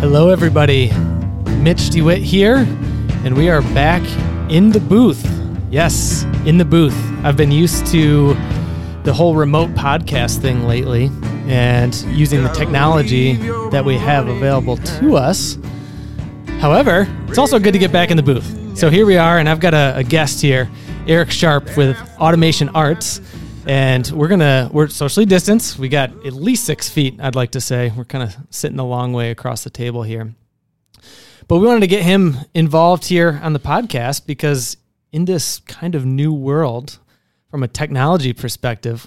Hello, everybody. Mitch DeWitt here, and we are back in the booth. Yes, in the booth. I've been used to the whole remote podcast thing lately and using the technology that we have available to us. However, it's also good to get back in the booth. So here we are, and I've got a, a guest here, Eric Sharp with Automation Arts and we're gonna we're socially distanced. We got at least six feet. I'd like to say we're kind of sitting a long way across the table here. But we wanted to get him involved here on the podcast because in this kind of new world, from a technology perspective,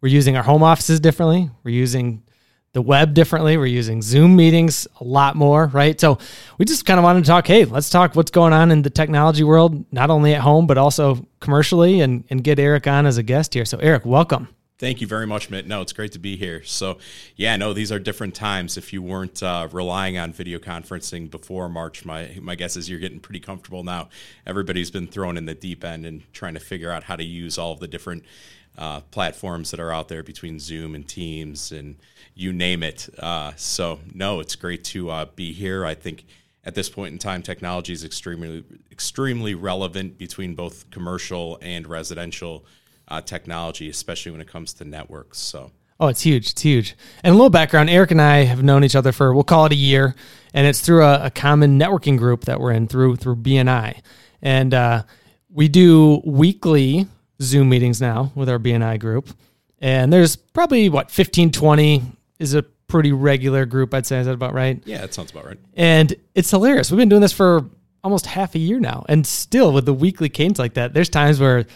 we're using our home offices differently. We're using the web differently. We're using Zoom meetings a lot more, right? So we just kind of wanted to talk. Hey, let's talk what's going on in the technology world, not only at home but also commercially, and and get Eric on as a guest here. So Eric, welcome. Thank you very much, Mitt. No, it's great to be here. So, yeah, no, these are different times. If you weren't uh, relying on video conferencing before March, my my guess is you're getting pretty comfortable now. Everybody's been thrown in the deep end and trying to figure out how to use all of the different uh, platforms that are out there between Zoom and Teams and you name it. Uh, so no, it's great to uh, be here. I think at this point in time, technology is extremely extremely relevant between both commercial and residential uh, technology, especially when it comes to networks. So. Oh, it's huge. It's huge. And a little background Eric and I have known each other for, we'll call it a year. And it's through a, a common networking group that we're in through through BNI. And uh, we do weekly Zoom meetings now with our BNI group. And there's probably what 15, 20 is a pretty regular group, I'd say. Is that about right? Yeah, that sounds about right. And it's hilarious. We've been doing this for almost half a year now. And still with the weekly cadence like that, there's times where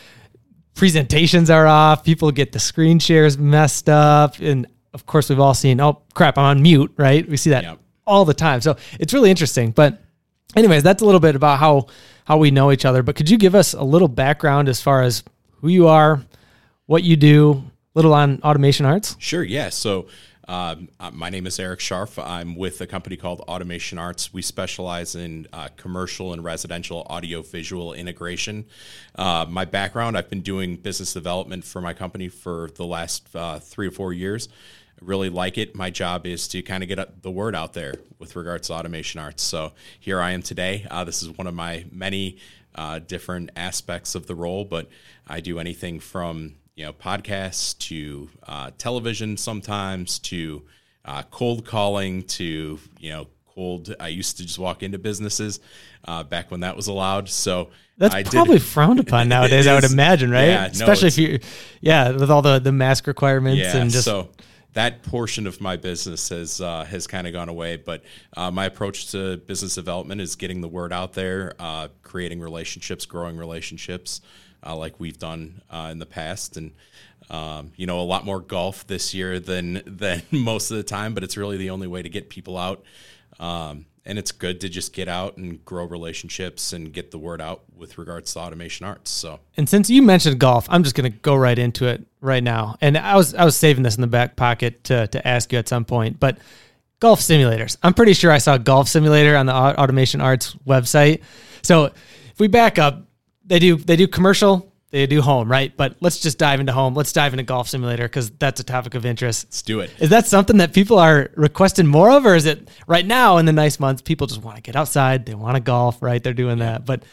presentations are off, people get the screen shares messed up. And of course, we've all seen, oh crap, I'm on mute, right? We see that yep. all the time. So it's really interesting. But anyways, that's a little bit about how how we know each other. But could you give us a little background as far as who you are, what you do, little on Automation Arts? Sure. Yeah. So um, uh, my name is Eric Scharf. I'm with a company called Automation Arts. We specialize in uh, commercial and residential audio visual integration. Uh, my background I've been doing business development for my company for the last uh, three or four years. I really like it. My job is to kind of get the word out there with regards to Automation Arts. So here I am today. Uh, this is one of my many uh, different aspects of the role, but I do anything from you know podcasts to uh, television sometimes to uh, cold calling to you know cold i used to just walk into businesses uh, back when that was allowed. So that's I probably did, frowned upon nowadays i would imagine right? Yeah, especially no, if you yeah with all the the mask requirements yeah, and just so that portion of my business has uh, has kind of gone away. But uh, my approach to business development is getting the word out there, uh, creating relationships, growing relationships, uh, like we've done uh, in the past, and um, you know a lot more golf this year than than most of the time. But it's really the only way to get people out, um, and it's good to just get out and grow relationships and get the word out with regards to Automation Arts. So, and since you mentioned golf, I'm just going to go right into it right now. And I was I was saving this in the back pocket to to ask you at some point, but golf simulators. I'm pretty sure I saw golf simulator on the Automation Arts website. So if we back up, they do they do commercial, they do home, right? But let's just dive into home. Let's dive into golf simulator because that's a topic of interest. Let's do it. Is that something that people are requesting more of, or is it right now in the nice months people just want to get outside, they want to golf, right? They're doing that, but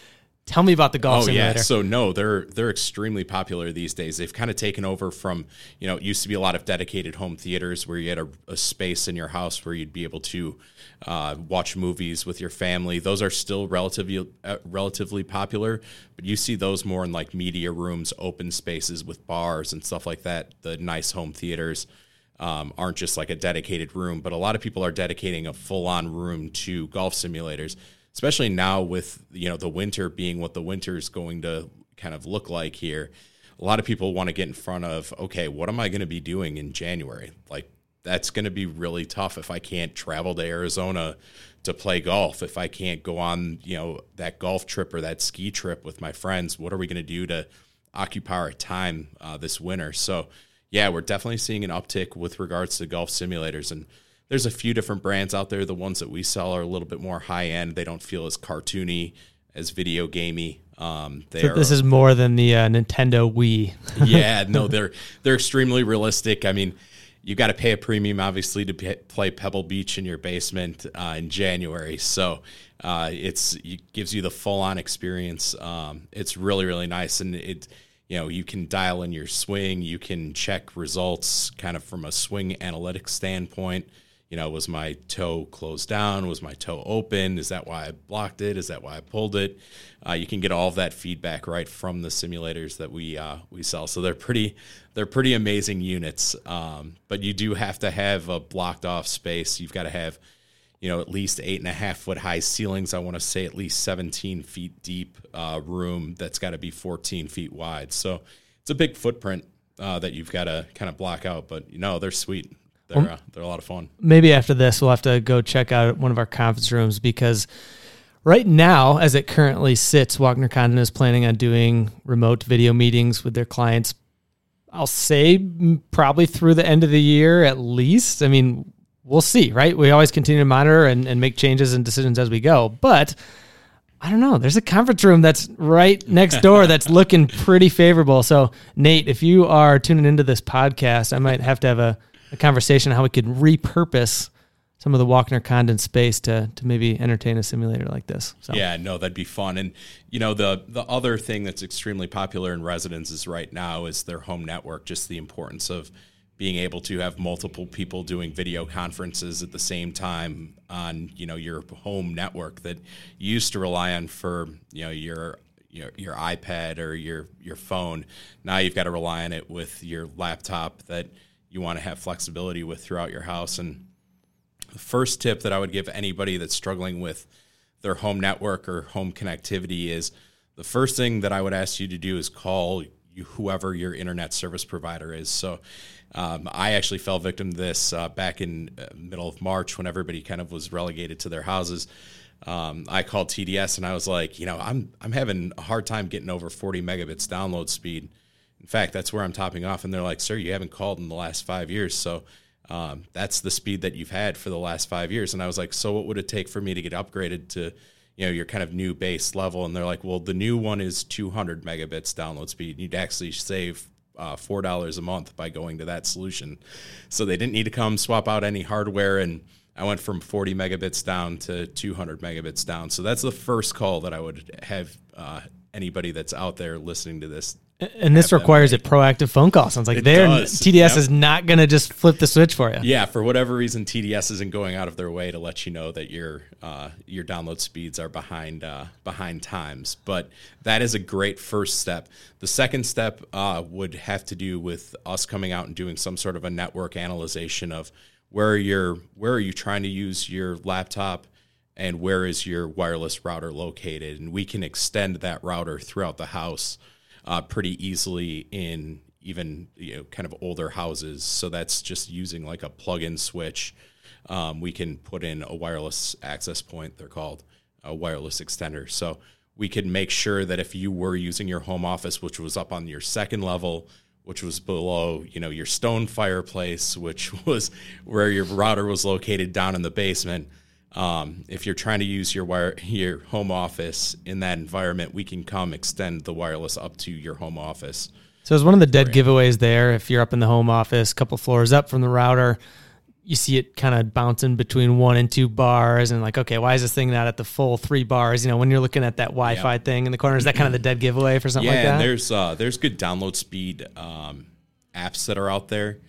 Tell me about the golf oh, simulator. yeah. So no, they're they're extremely popular these days. They've kind of taken over from you know it used to be a lot of dedicated home theaters where you had a, a space in your house where you'd be able to uh, watch movies with your family. Those are still relatively uh, relatively popular, but you see those more in like media rooms, open spaces with bars and stuff like that. The nice home theaters. Um, aren't just like a dedicated room, but a lot of people are dedicating a full on room to golf simulators especially now with you know the winter being what the winter is going to kind of look like here a lot of people want to get in front of okay what am i going to be doing in january? Like that's going to be really tough if i can't travel to arizona to play golf if i can't go on you know that golf trip or that ski trip with my friends what are we going to do to occupy our time uh, this winter? So yeah we're definitely seeing an uptick with regards to golf simulators and there's a few different brands out there. The ones that we sell are a little bit more high end. They don't feel as cartoony, as video gamey. Um, they so this is more than the uh, Nintendo Wii. yeah, no, they're they're extremely realistic. I mean, you got to pay a premium, obviously, to p- play Pebble Beach in your basement uh, in January. So uh, it's it gives you the full on experience. Um, it's really really nice, and it you know you can dial in your swing, you can check results kind of from a swing analytics standpoint. You know, was my toe closed down? Was my toe open? Is that why I blocked it? Is that why I pulled it? Uh, you can get all of that feedback right from the simulators that we uh, we sell. So they're pretty they're pretty amazing units. Um, but you do have to have a blocked off space. You've got to have you know at least eight and a half foot high ceilings. I want to say at least 17 feet deep uh, room that's got to be 14 feet wide. So it's a big footprint uh, that you've got to kind of block out. But you know they're sweet. They're uh, they're a lot of fun. Maybe after this, we'll have to go check out one of our conference rooms because right now, as it currently sits, Walkner Condon is planning on doing remote video meetings with their clients. I'll say probably through the end of the year at least. I mean, we'll see, right? We always continue to monitor and, and make changes and decisions as we go. But I don't know. There's a conference room that's right next door that's looking pretty favorable. So, Nate, if you are tuning into this podcast, I might have to have a, a conversation how we could repurpose some of the Walkner Condon space to to maybe entertain a simulator like this. So. Yeah, no, that'd be fun. And you know, the the other thing that's extremely popular in residences right now is their home network. Just the importance of being able to have multiple people doing video conferences at the same time on you know your home network that you used to rely on for you know your your, your iPad or your your phone. Now you've got to rely on it with your laptop that you want to have flexibility with throughout your house and the first tip that I would give anybody that's struggling with their home network or home connectivity is the first thing that I would ask you to do is call you, whoever your internet service provider is. So um, I actually fell victim to this uh, back in uh, middle of March when everybody kind of was relegated to their houses. Um, I called TDS and I was like, you know, I'm I'm having a hard time getting over 40 megabits download speed. In fact, that's where I'm topping off. And they're like, sir, you haven't called in the last five years, so um, that's the speed that you've had for the last five years. And I was like, so what would it take for me to get upgraded to, you know, your kind of new base level? And they're like, well, the new one is 200 megabits download speed. You'd actually save uh, four dollars a month by going to that solution. So they didn't need to come swap out any hardware, and I went from 40 megabits down to 200 megabits down. So that's the first call that I would have uh, anybody that's out there listening to this and this requires a proactive phone call. Sounds like there TDS yep. is not going to just flip the switch for you. Yeah, for whatever reason, TDS isn't going out of their way to let you know that your uh, your download speeds are behind uh, behind times. But that is a great first step. The second step uh, would have to do with us coming out and doing some sort of a network analysis of where you're where are you trying to use your laptop and where is your wireless router located, and we can extend that router throughout the house uh, pretty easily in even you know kind of older houses. So that's just using like a plug-in switch. Um, we can put in a wireless access point. They're called a wireless extender. So we could make sure that if you were using your home office, which was up on your second level, which was below, you know, your stone fireplace, which was where your router was located down in the basement, um, if you're trying to use your wire your home office in that environment, we can come extend the wireless up to your home office. So it's one of the dead giveaways there. If you're up in the home office, a couple floors up from the router, you see it kind of bouncing between one and two bars, and like, okay, why is this thing not at the full three bars? You know, when you're looking at that Wi-Fi yep. thing in the corner, is that kind of the dead giveaway for something yeah, like that? and there's uh, there's good download speed um, apps that are out there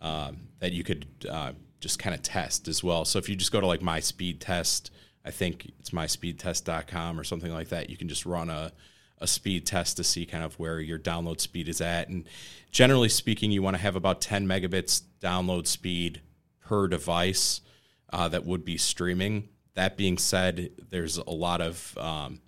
um, that you could. Uh, just kind of test as well. So if you just go to like my speed test, I think it's myspeedtest.com or something like that, you can just run a, a speed test to see kind of where your download speed is at. And generally speaking, you want to have about 10 megabits download speed per device uh, that would be streaming. That being said, there's a lot of um,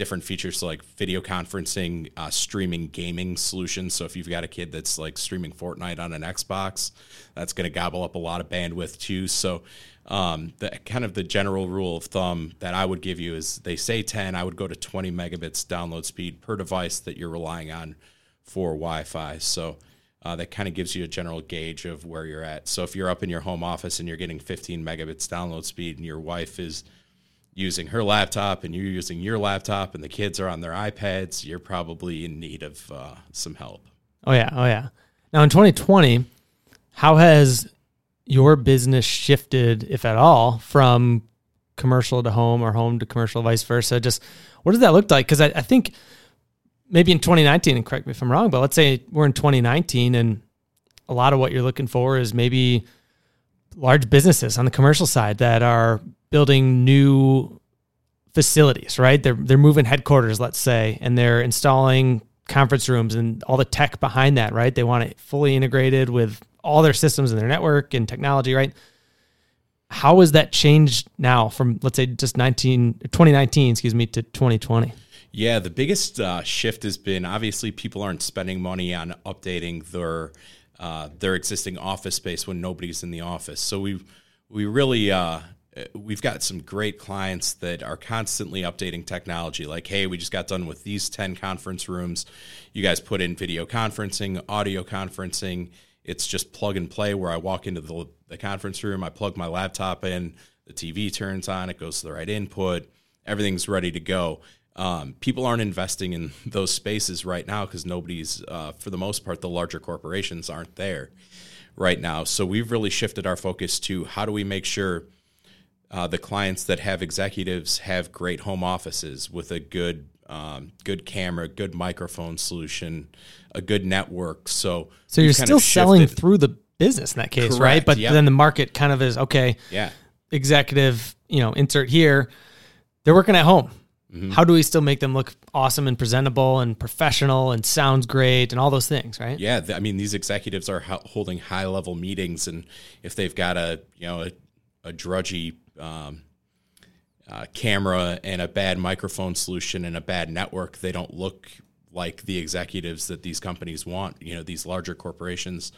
different features so like video conferencing, uh, streaming gaming solutions. So if you've got a kid that's like streaming Fortnite on an Xbox, that's going to gobble up a lot of bandwidth too. So um, the kind of the general rule of thumb that I would give you is they say 10, I would go to 20 megabits download speed per device that you're relying on for Wi-Fi. So uh, that kind of gives you a general gauge of where you're at. So if you're up in your home office and you're getting 15 megabits download speed and your wife is using her laptop and you're using your laptop and the kids are on their iPads, you're probably in need of uh, some help. Oh yeah, oh yeah. Now in 2020, How has your business shifted, if at all, from commercial to home or home to commercial, vice versa? Just what does that look like? Because I, I think maybe in 2019, and correct me if I'm wrong, but let's say we're in 2019 and a lot of what you're looking for is maybe large businesses on the commercial side that are building new facilities, right? They're they're moving headquarters, let's say, and they're installing conference rooms and all the tech behind that, right? They want it fully integrated with all their systems and their network and technology, right? How has that changed now from let's say just 19 2019, excuse me, to 2020? Yeah, the biggest uh, shift has been obviously people aren't spending money on updating their uh, their existing office space when nobody's in the office. So we we really uh, we've got some great clients that are constantly updating technology. Like, hey, we just got done with these ten conference rooms. You guys put in video conferencing, audio conferencing. It's just plug and play. Where I walk into the, the conference room, I plug my laptop in, the TV turns on, it goes to the right input, everything's ready to go um, people aren't investing in those spaces right now because nobody's, uh, for the most part, the larger corporations aren't there right now. So we've really shifted our focus to how do we make sure uh, the clients that have executives have great home offices with a good, um, good camera, good microphone solution, a good network. So, so you're still selling through the business in that case, Correct, right? But yep. then the market kind of is okay. Yeah, executive, you know, insert here. They're working at home Mm-hmm. How do we still make them look awesome and presentable and professional and sounds great and all those things, right? Yeah, I mean these executives are holding high level meetings, and if they've got a you know a, a drudgy um, uh, camera and a bad microphone solution and a bad network, they don't look like the executives that these companies want. You know, these larger corporations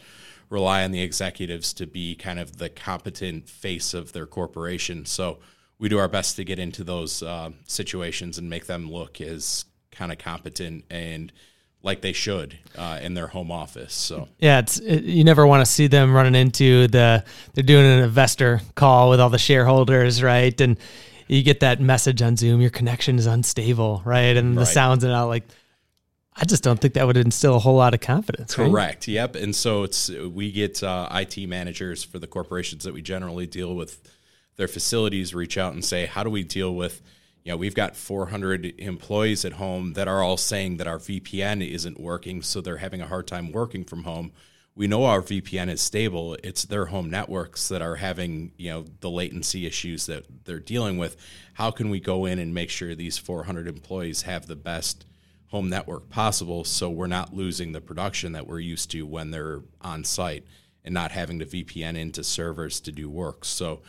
rely on the executives to be kind of the competent face of their corporation. So we do our best to get into those uh, situations and make them look as kind of competent and like they should uh, in their home office. So yeah, it's it, you never want to see them running into the they're doing an investor call with all the shareholders, right? And you get that message on Zoom, your connection is unstable, right? And the right. sounds and all like. I just don't think that would instill a whole lot of confidence. Correct. Right? Yep. And so it's we get uh, IT managers for the corporations that we generally deal with their facilities reach out and say, how do we deal with, you know, we've got 400 employees at home that are all saying that our VPN isn't working, so they're having a hard time working from home. We know our VPN is stable. It's their home networks that are having, you know, the latency issues that they're dealing with. How can we go in and make sure these 400 employees have the best home network possible so we're not losing the production that we're used to when they're on site? And not having to VPN into servers to do work. So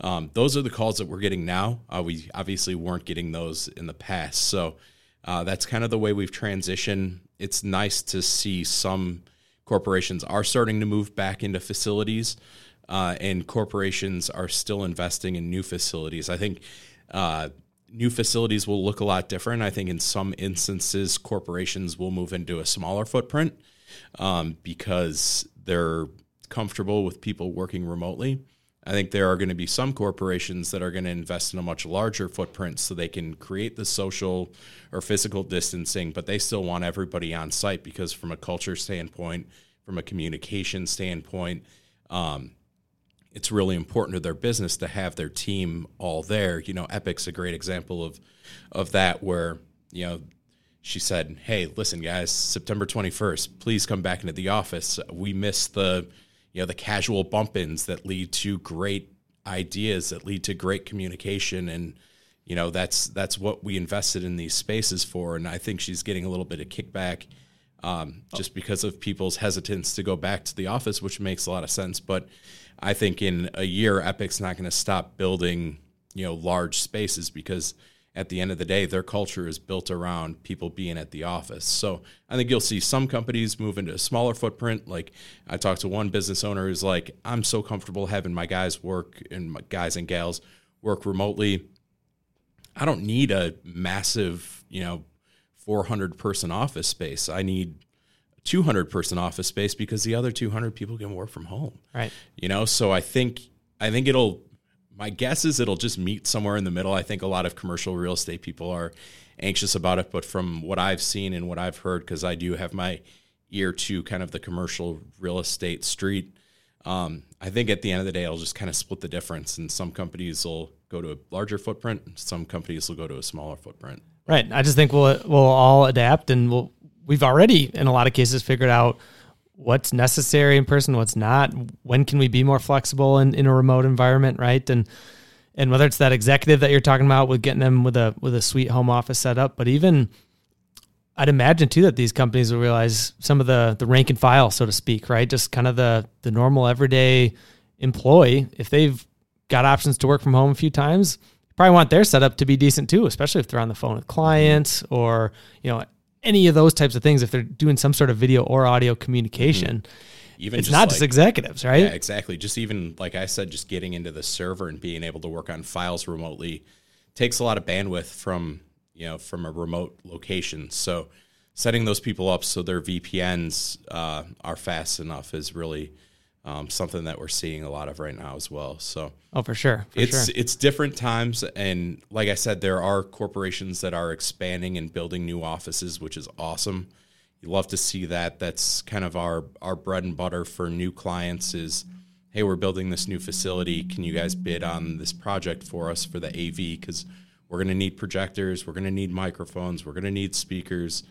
um, those are the calls that we're getting now. Uh, we obviously weren't getting those in the past. So uh, that's kind of the way we've transitioned. It's nice to see some corporations are starting to move back into facilities, uh, and corporations are still investing in new facilities. I think uh, new facilities will look a lot different. I think in some instances, corporations will move into a smaller footprint um, because they're comfortable with people working remotely. I think there are going to be some corporations that are going to invest in a much larger footprint so they can create the social or physical distancing, but they still want everybody on site because, from a culture standpoint, from a communication standpoint, um, it's really important to their business to have their team all there. You know, Epic's a great example of of that, where you know she said, "Hey, listen, guys, September twenty first, please come back into the office. We miss the." You know the casual bump ins that lead to great ideas that lead to great communication. And you know that's that's what we invested in these spaces for. And i think she's getting a little bit of kickback um, just because of people's hesitance to go back to the office which makes a lot of sense. But i think in a year Epic's not going to stop building you know large spaces because at the end of the day, their culture is built around people being at the office. So I think you'll see some companies move into a smaller footprint. Like I talked to one business owner who's like, I'm so comfortable having my guys work and my guys and gals work remotely. I don't need a massive, you know, 400 person office space. I need 200 person office space because the other 200 people can work from home. Right. You know, so I think I think it'll my guess is it'll just meet somewhere in the middle. I think a lot of commercial real estate people are anxious about it, but from what I've seen and what I've heard, because I do have my ear to kind of the commercial real estate street, Um, I think at the end of the day, it'll just kind of split the difference, and some companies will go to a larger footprint, some companies will go to a smaller footprint. Right. I just think we'll we'll all adapt, and we'll we've already in a lot of cases figured out what's necessary in person, what's not. When can we be more flexible in, in a remote environment, right? And and whether it's that executive that you're talking about with getting them with a with a sweet home office set up, but even I'd imagine too that these companies will realize some of the the rank and file, so to speak, right? Just kind of the the normal everyday employee, if they've got options to work from home a few times, probably want their setup to be decent too, especially if they're on the phone with clients or you know any of those types of things. If they're doing some sort of video or audio communication, Even it's not just executives, right? Yeah, exactly. Just even like I said, just getting into the server and being able to work on files remotely takes a lot of bandwidth from you know from a remote location. So setting those people up so their VPNs uh, are fast enough is really um, something that we're seeing a lot of right now as well. So Oh, for sure. For it's sure. it's different times, and like I said, there are corporations that are expanding and building new offices, which is awesome. You love to see that. That's kind of our our bread and butter for new clients. Is hey, we're building this new facility. Can you guys bid on this project for us for the AV? Because we're going to need projectors, we're going to need microphones, we're going to need speakers.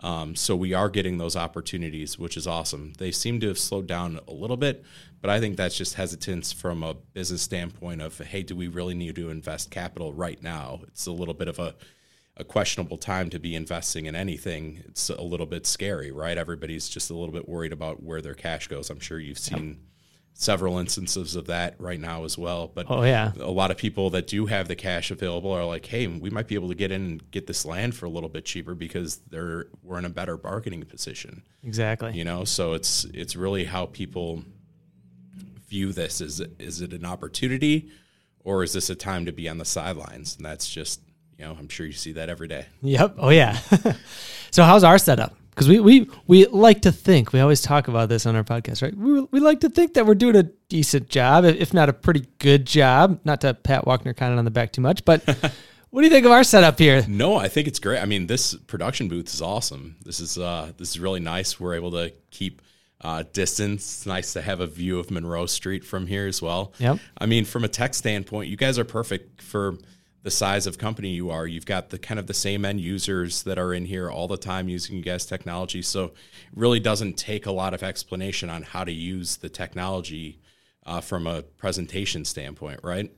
Um, so we are getting those opportunities, which is awesome. They seem to have slowed down a little bit, but I think that's just hesitance from a business standpoint of, hey, do we really need to invest capital right now? It's a little bit of a, a questionable time to be investing in anything. It's a little bit scary, right? Everybody's just a little bit worried about where their cash goes. I'm sure you've seen several instances of that right now as well. But Oh, yeah. a lot of people that do have the cash available are like, hey, we might be able to get in and get this land for a little bit cheaper because they're we're in a better bargaining position. exactly. You know, so it's it's really how people view this. Is it, is it an opportunity or is this a time to be on the sidelines? And that's just you know, I'm sure you see that every day. Yep. Oh yeah. so how's our setup? Because we, we we like to think we always talk about this on our podcast, right? We, we like to think that we're doing a decent job, if not a pretty good job. Not to pat Walkner Condon on the back too much, but what do you think of our setup here? No, I think it's great. I mean, this production booth is awesome. This is uh, this is really nice. We're able to keep uh, distance. It's nice to have a view of Monroe Street from here as well. Yep. I mean, from a tech standpoint, you guys are perfect for the size of company you are. You've got the kind of the same end users that are in here all the time using guys' technology. So it really doesn't take a lot of explanation on how to use the technology uh, from a presentation standpoint, right?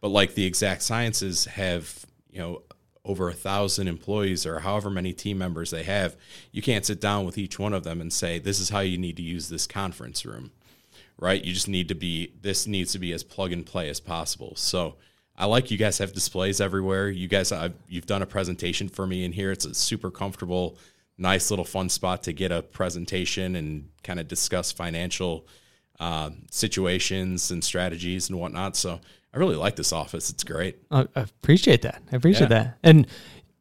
But like the Exact Sciences have, you know, over a thousand employees or however many team members they have, you can't sit down with each one of them and say, this is how you need to use this conference room, right? You just need to be, this needs to be as plug and play as possible. So I like you guys have displays everywhere. You guys, I've, you've done a presentation for me in here. It's a super comfortable, nice little fun spot to get a presentation and kind of discuss financial uh, situations and strategies and whatnot. So I really like this office. It's great. I appreciate that. I appreciate Yeah. that. And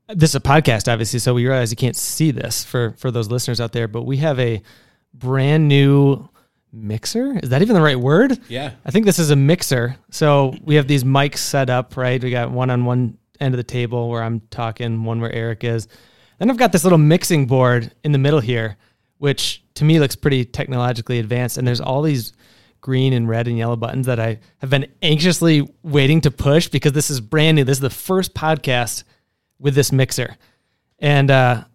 this is a podcast, obviously, so we realize you can't see this for for those listeners out there, but we have a brand new mixer. Is that even the right word? Yeah. I think this is a mixer. So we have these mics set up, right? We got one on one end of the table where I'm talking, one where Eric is. Then I've got this little mixing board in the middle here, which to me looks pretty technologically advanced. And there's all these green and red and yellow buttons that I have been anxiously waiting to push because this is brand new. This is the first podcast with this mixer. And uh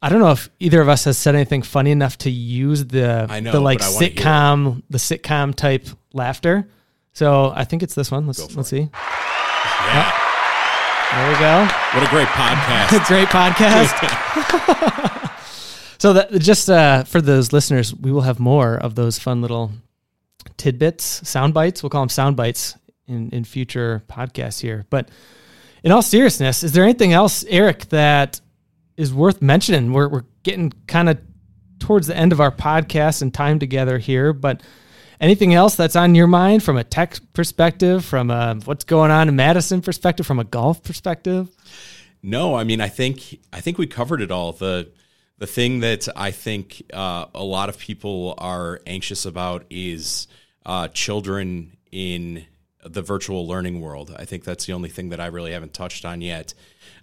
I don't know if either of us has said anything funny enough to use the I know, the like but I wanna sitcom the sitcom type laughter. So I think it's this one. Let's for let's see. Yeah. There we go. What a great podcast. Great podcast. so that just uh, for those listeners, we will have more of those fun little tidbits, sound bites. We'll call them sound bites in in future podcasts here. But in all seriousness, is there anything else, Eric, that is worth mentioning? We're we're getting kind of towards the end of our podcast and time together here, but anything else that's on your mind from a tech perspective, from a what's going on in Madison perspective, from a golf perspective? No, I mean, I think I think we covered it all. The the thing that I think uh, a lot of people are anxious about is uh, children in the virtual learning world. I think that's the only thing that I really haven't touched on yet.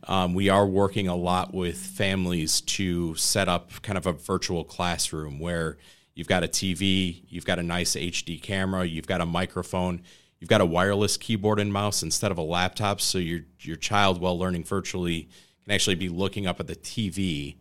Um, we are working a lot with families to set up kind of a virtual classroom where you've got a TV, you've got a nice HD camera, you've got a microphone, you've got a wireless keyboard and mouse instead of a laptop. So your your child, while learning virtually, can actually be looking up at the TV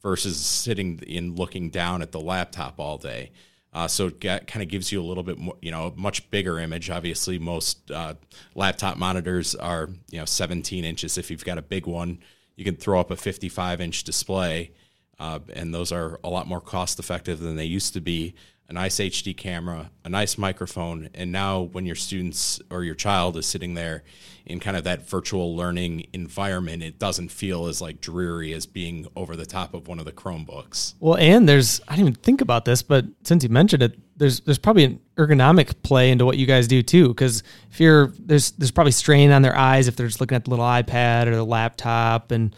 versus sitting in looking down at the laptop all day. Uh, so it kind of gives you a little bit more, you know, a much bigger image. Obviously, most uh, laptop monitors are, you know, 17 inches. If you've got a big one, you can throw up a 55 inch display, uh, and those are a lot more cost effective than they used to be a nice HD camera, a nice microphone, and now when your students or your child is sitting there in kind of that virtual learning environment, it doesn't feel as like dreary as being over the top of one of the Chromebooks. Well, and there's I didn't even think about this, but since you mentioned it, there's there's probably an ergonomic play into what you guys do too, because if you're there's there's probably strain on their eyes if they're just looking at the little iPad or the laptop and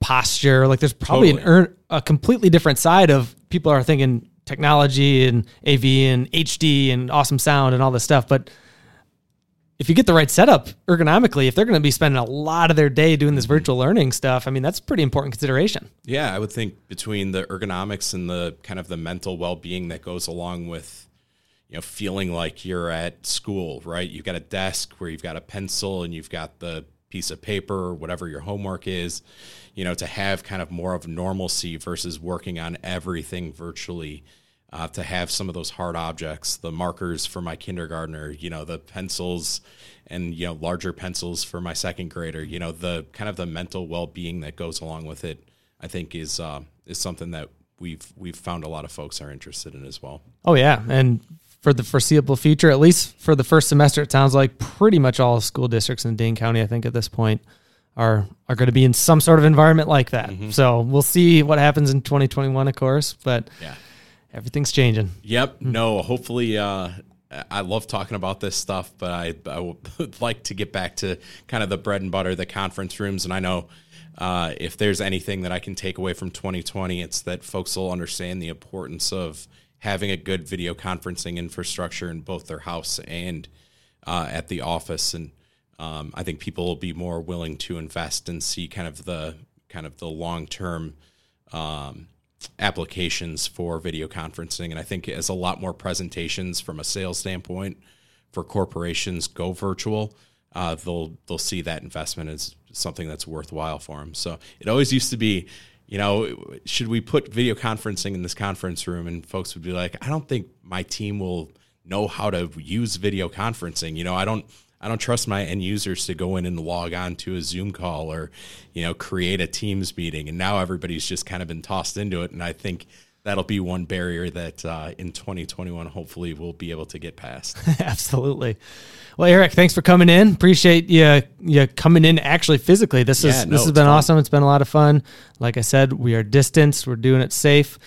posture. Like there's probably totally. an a completely different side of people are thinking technology and AV and HD and awesome sound and all this stuff. But if you get the right setup ergonomically, if they're going to be spending a lot of their day doing this virtual learning stuff, I mean, that's pretty important consideration. Yeah, I would think between the ergonomics and the kind of the mental well being that goes along with, you know, feeling like you're at school, right? You've got a desk where you've got a pencil and you've got the piece of paper whatever your homework is, you know, to have kind of more of normalcy versus working on everything virtually. Uh, to have some of those hard objects, the markers for my kindergartner, you know, the pencils and, you know, larger pencils for my second grader, you know, the kind of the mental well being that goes along with it, I think is, uh, is something that we've, we've found a lot of folks are interested in as well. Oh, yeah. And for the foreseeable future, at least for the first semester, it sounds like pretty much all school districts in Dane County, I think at this point, are are going to be in some sort of environment like that. Mm-hmm. So we'll see what happens in 2021, of course, but yeah. everything's changing. Yep. Mm-hmm. No, hopefully, uh, I love talking about this stuff, but I, I would like to get back to kind of the bread and butter, the conference rooms. And I know uh, if there's anything that I can take away from 2020, it's that folks will understand the importance of having a good video conferencing infrastructure in both their house and uh, at the office. And um, I think people will be more willing to invest and see kind of the kind of the long term um, applications for video conferencing. And I think as a lot more presentations from a sales standpoint for corporations go virtual, uh, they'll they'll see that investment as something that's worthwhile for them. So it always used to be you know, should we put video conferencing in this conference room? And folks would be like, I don't think my team will know how to use video conferencing. You know, I don't. I don't trust my end users to go in and log on to a Zoom call or, you know, create a Teams meeting. And now everybody's just kind of been tossed into it. And I think that'll be one barrier that uh, in 2021 hopefully we'll be able to get past. Absolutely. Well eric thanks for coming in. Appreciate you you coming in actually physically. This yeah, is no, this has been fun. awesome. It's been a lot of fun. Like i said we are distanced. We're doing it safe.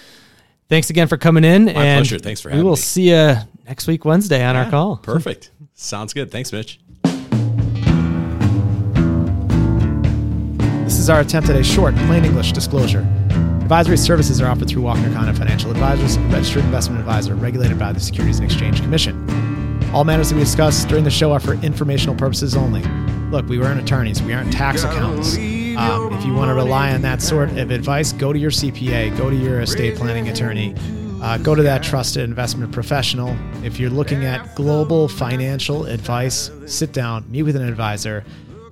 Thanks again for coming in My and pleasure. thanks for having me. we will me. see you next week wednesday on yeah, our call. perfect. Sounds good. Thanks mitch. This is our attempt at a short plain english disclosure Advisory services are offered through Walkner Condon Financial Advisors, a registered investment advisor regulated by the Securities and Exchange Commission. All matters that we discuss during the show are for informational purposes only. Look, we aren't attorneys, we aren't tax accountants. Um, if you want to rely on that sort of advice, go to your CPA, go to your estate planning attorney, uh, go to that trusted investment professional. If you're looking at global financial advice, sit down, meet with an advisor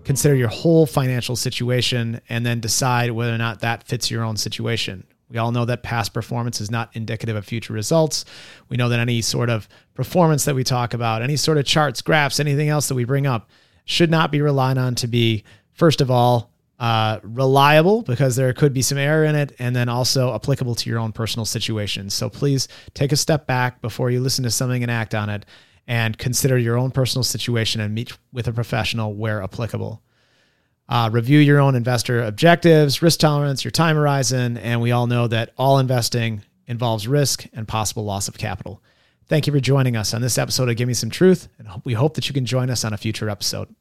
consider your whole financial situation and then decide whether or not that fits your own situation. We all know that past performance is not indicative of future results. We know that any sort of performance that we talk about, any sort of charts, graphs, anything else that we bring up, should not be relied on to be, first of all, uh, reliable because there could be some error in it, and then also applicable to your own personal situation. So please take a step back before you listen to something and act on it and consider your own personal situation and meet with a professional where applicable. Uh, review your own investor objectives, risk tolerance, your time horizon, and we all know that all investing involves risk and possible loss of capital. Thank you for joining us on this episode of Give Me Some Truth, and we hope that you can join us on a future episode.